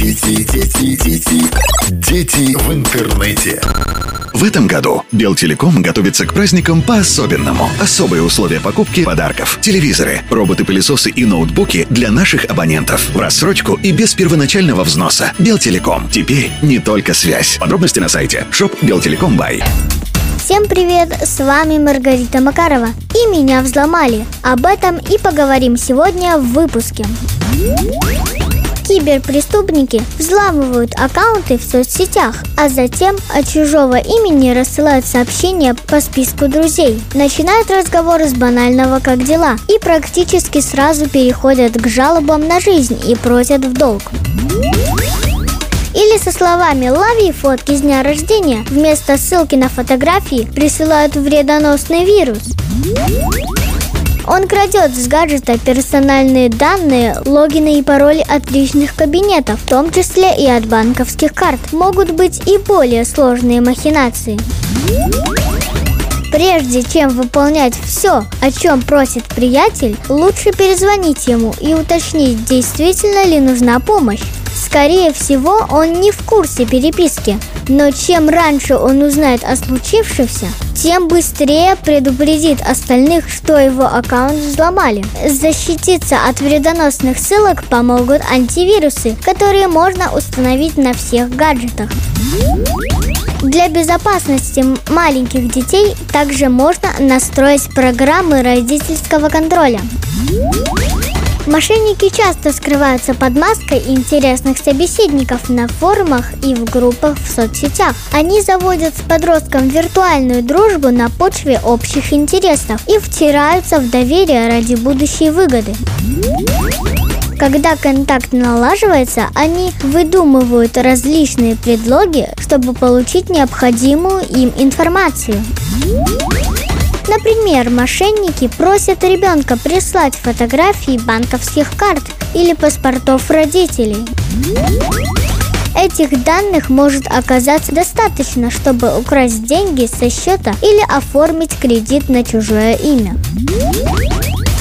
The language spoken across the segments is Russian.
Дети, дети, дети, дети в интернете. В этом году Белтелеком готовится к праздникам по-особенному. Особые условия покупки подарков. Телевизоры, роботы-пылесосы и ноутбуки для наших абонентов. В рассрочку и без первоначального взноса. Белтелеком. Теперь не только связь. Подробности на сайте shop Белтелеком Бай. Всем привет! С вами Маргарита Макарова. И меня взломали. Об этом и поговорим сегодня в выпуске. Киберпреступники взламывают аккаунты в соцсетях, а затем от чужого имени рассылают сообщения по списку друзей. Начинают разговор с банального «как дела» и практически сразу переходят к жалобам на жизнь и просят в долг. Со словами «лови фотки с дня рождения» вместо ссылки на фотографии присылают вредоносный вирус. Он крадет с гаджета персональные данные, логины и пароли от личных кабинетов, в том числе и от банковских карт. Могут быть и более сложные махинации. Прежде чем выполнять все, о чем просит приятель, лучше перезвонить ему и уточнить, действительно ли нужна помощь. Скорее всего, он не в курсе переписки, но чем раньше он узнает о случившемся, тем быстрее предупредит остальных, что его аккаунт взломали. Защититься от вредоносных ссылок помогут антивирусы, которые можно установить на всех гаджетах. Для безопасности маленьких детей также можно настроить программы родительского контроля. Мошенники часто скрываются под маской интересных собеседников на форумах и в группах в соцсетях. Они заводят с подростком виртуальную дружбу на почве общих интересов и втираются в доверие ради будущей выгоды. Когда контакт налаживается, они выдумывают различные предлоги, чтобы получить необходимую им информацию. Например, мошенники просят ребенка прислать фотографии банковских карт или паспортов родителей. Этих данных может оказаться достаточно, чтобы украсть деньги со счета или оформить кредит на чужое имя.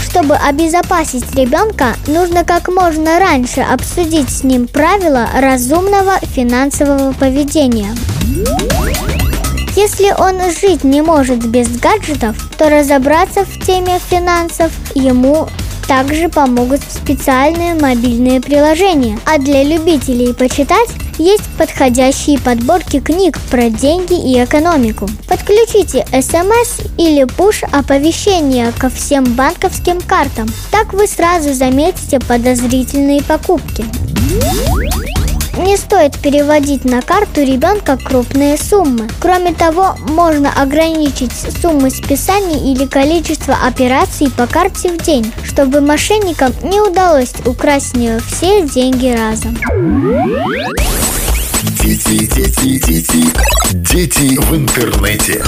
Чтобы обезопасить ребенка, нужно как можно раньше обсудить с ним правила разумного финансового поведения. Если он жить не может без гаджетов, то разобраться в теме финансов ему также помогут специальные мобильные приложения. А для любителей почитать есть подходящие подборки книг про деньги и экономику. Подключите смс или push оповещения ко всем банковским картам. Так вы сразу заметите подозрительные покупки. Не стоит переводить на карту ребенка крупные суммы. Кроме того, можно ограничить суммы списаний или количество операций по карте в день, чтобы мошенникам не удалось украсть с нее все деньги разом. Дети, дети, дети, дети в интернете.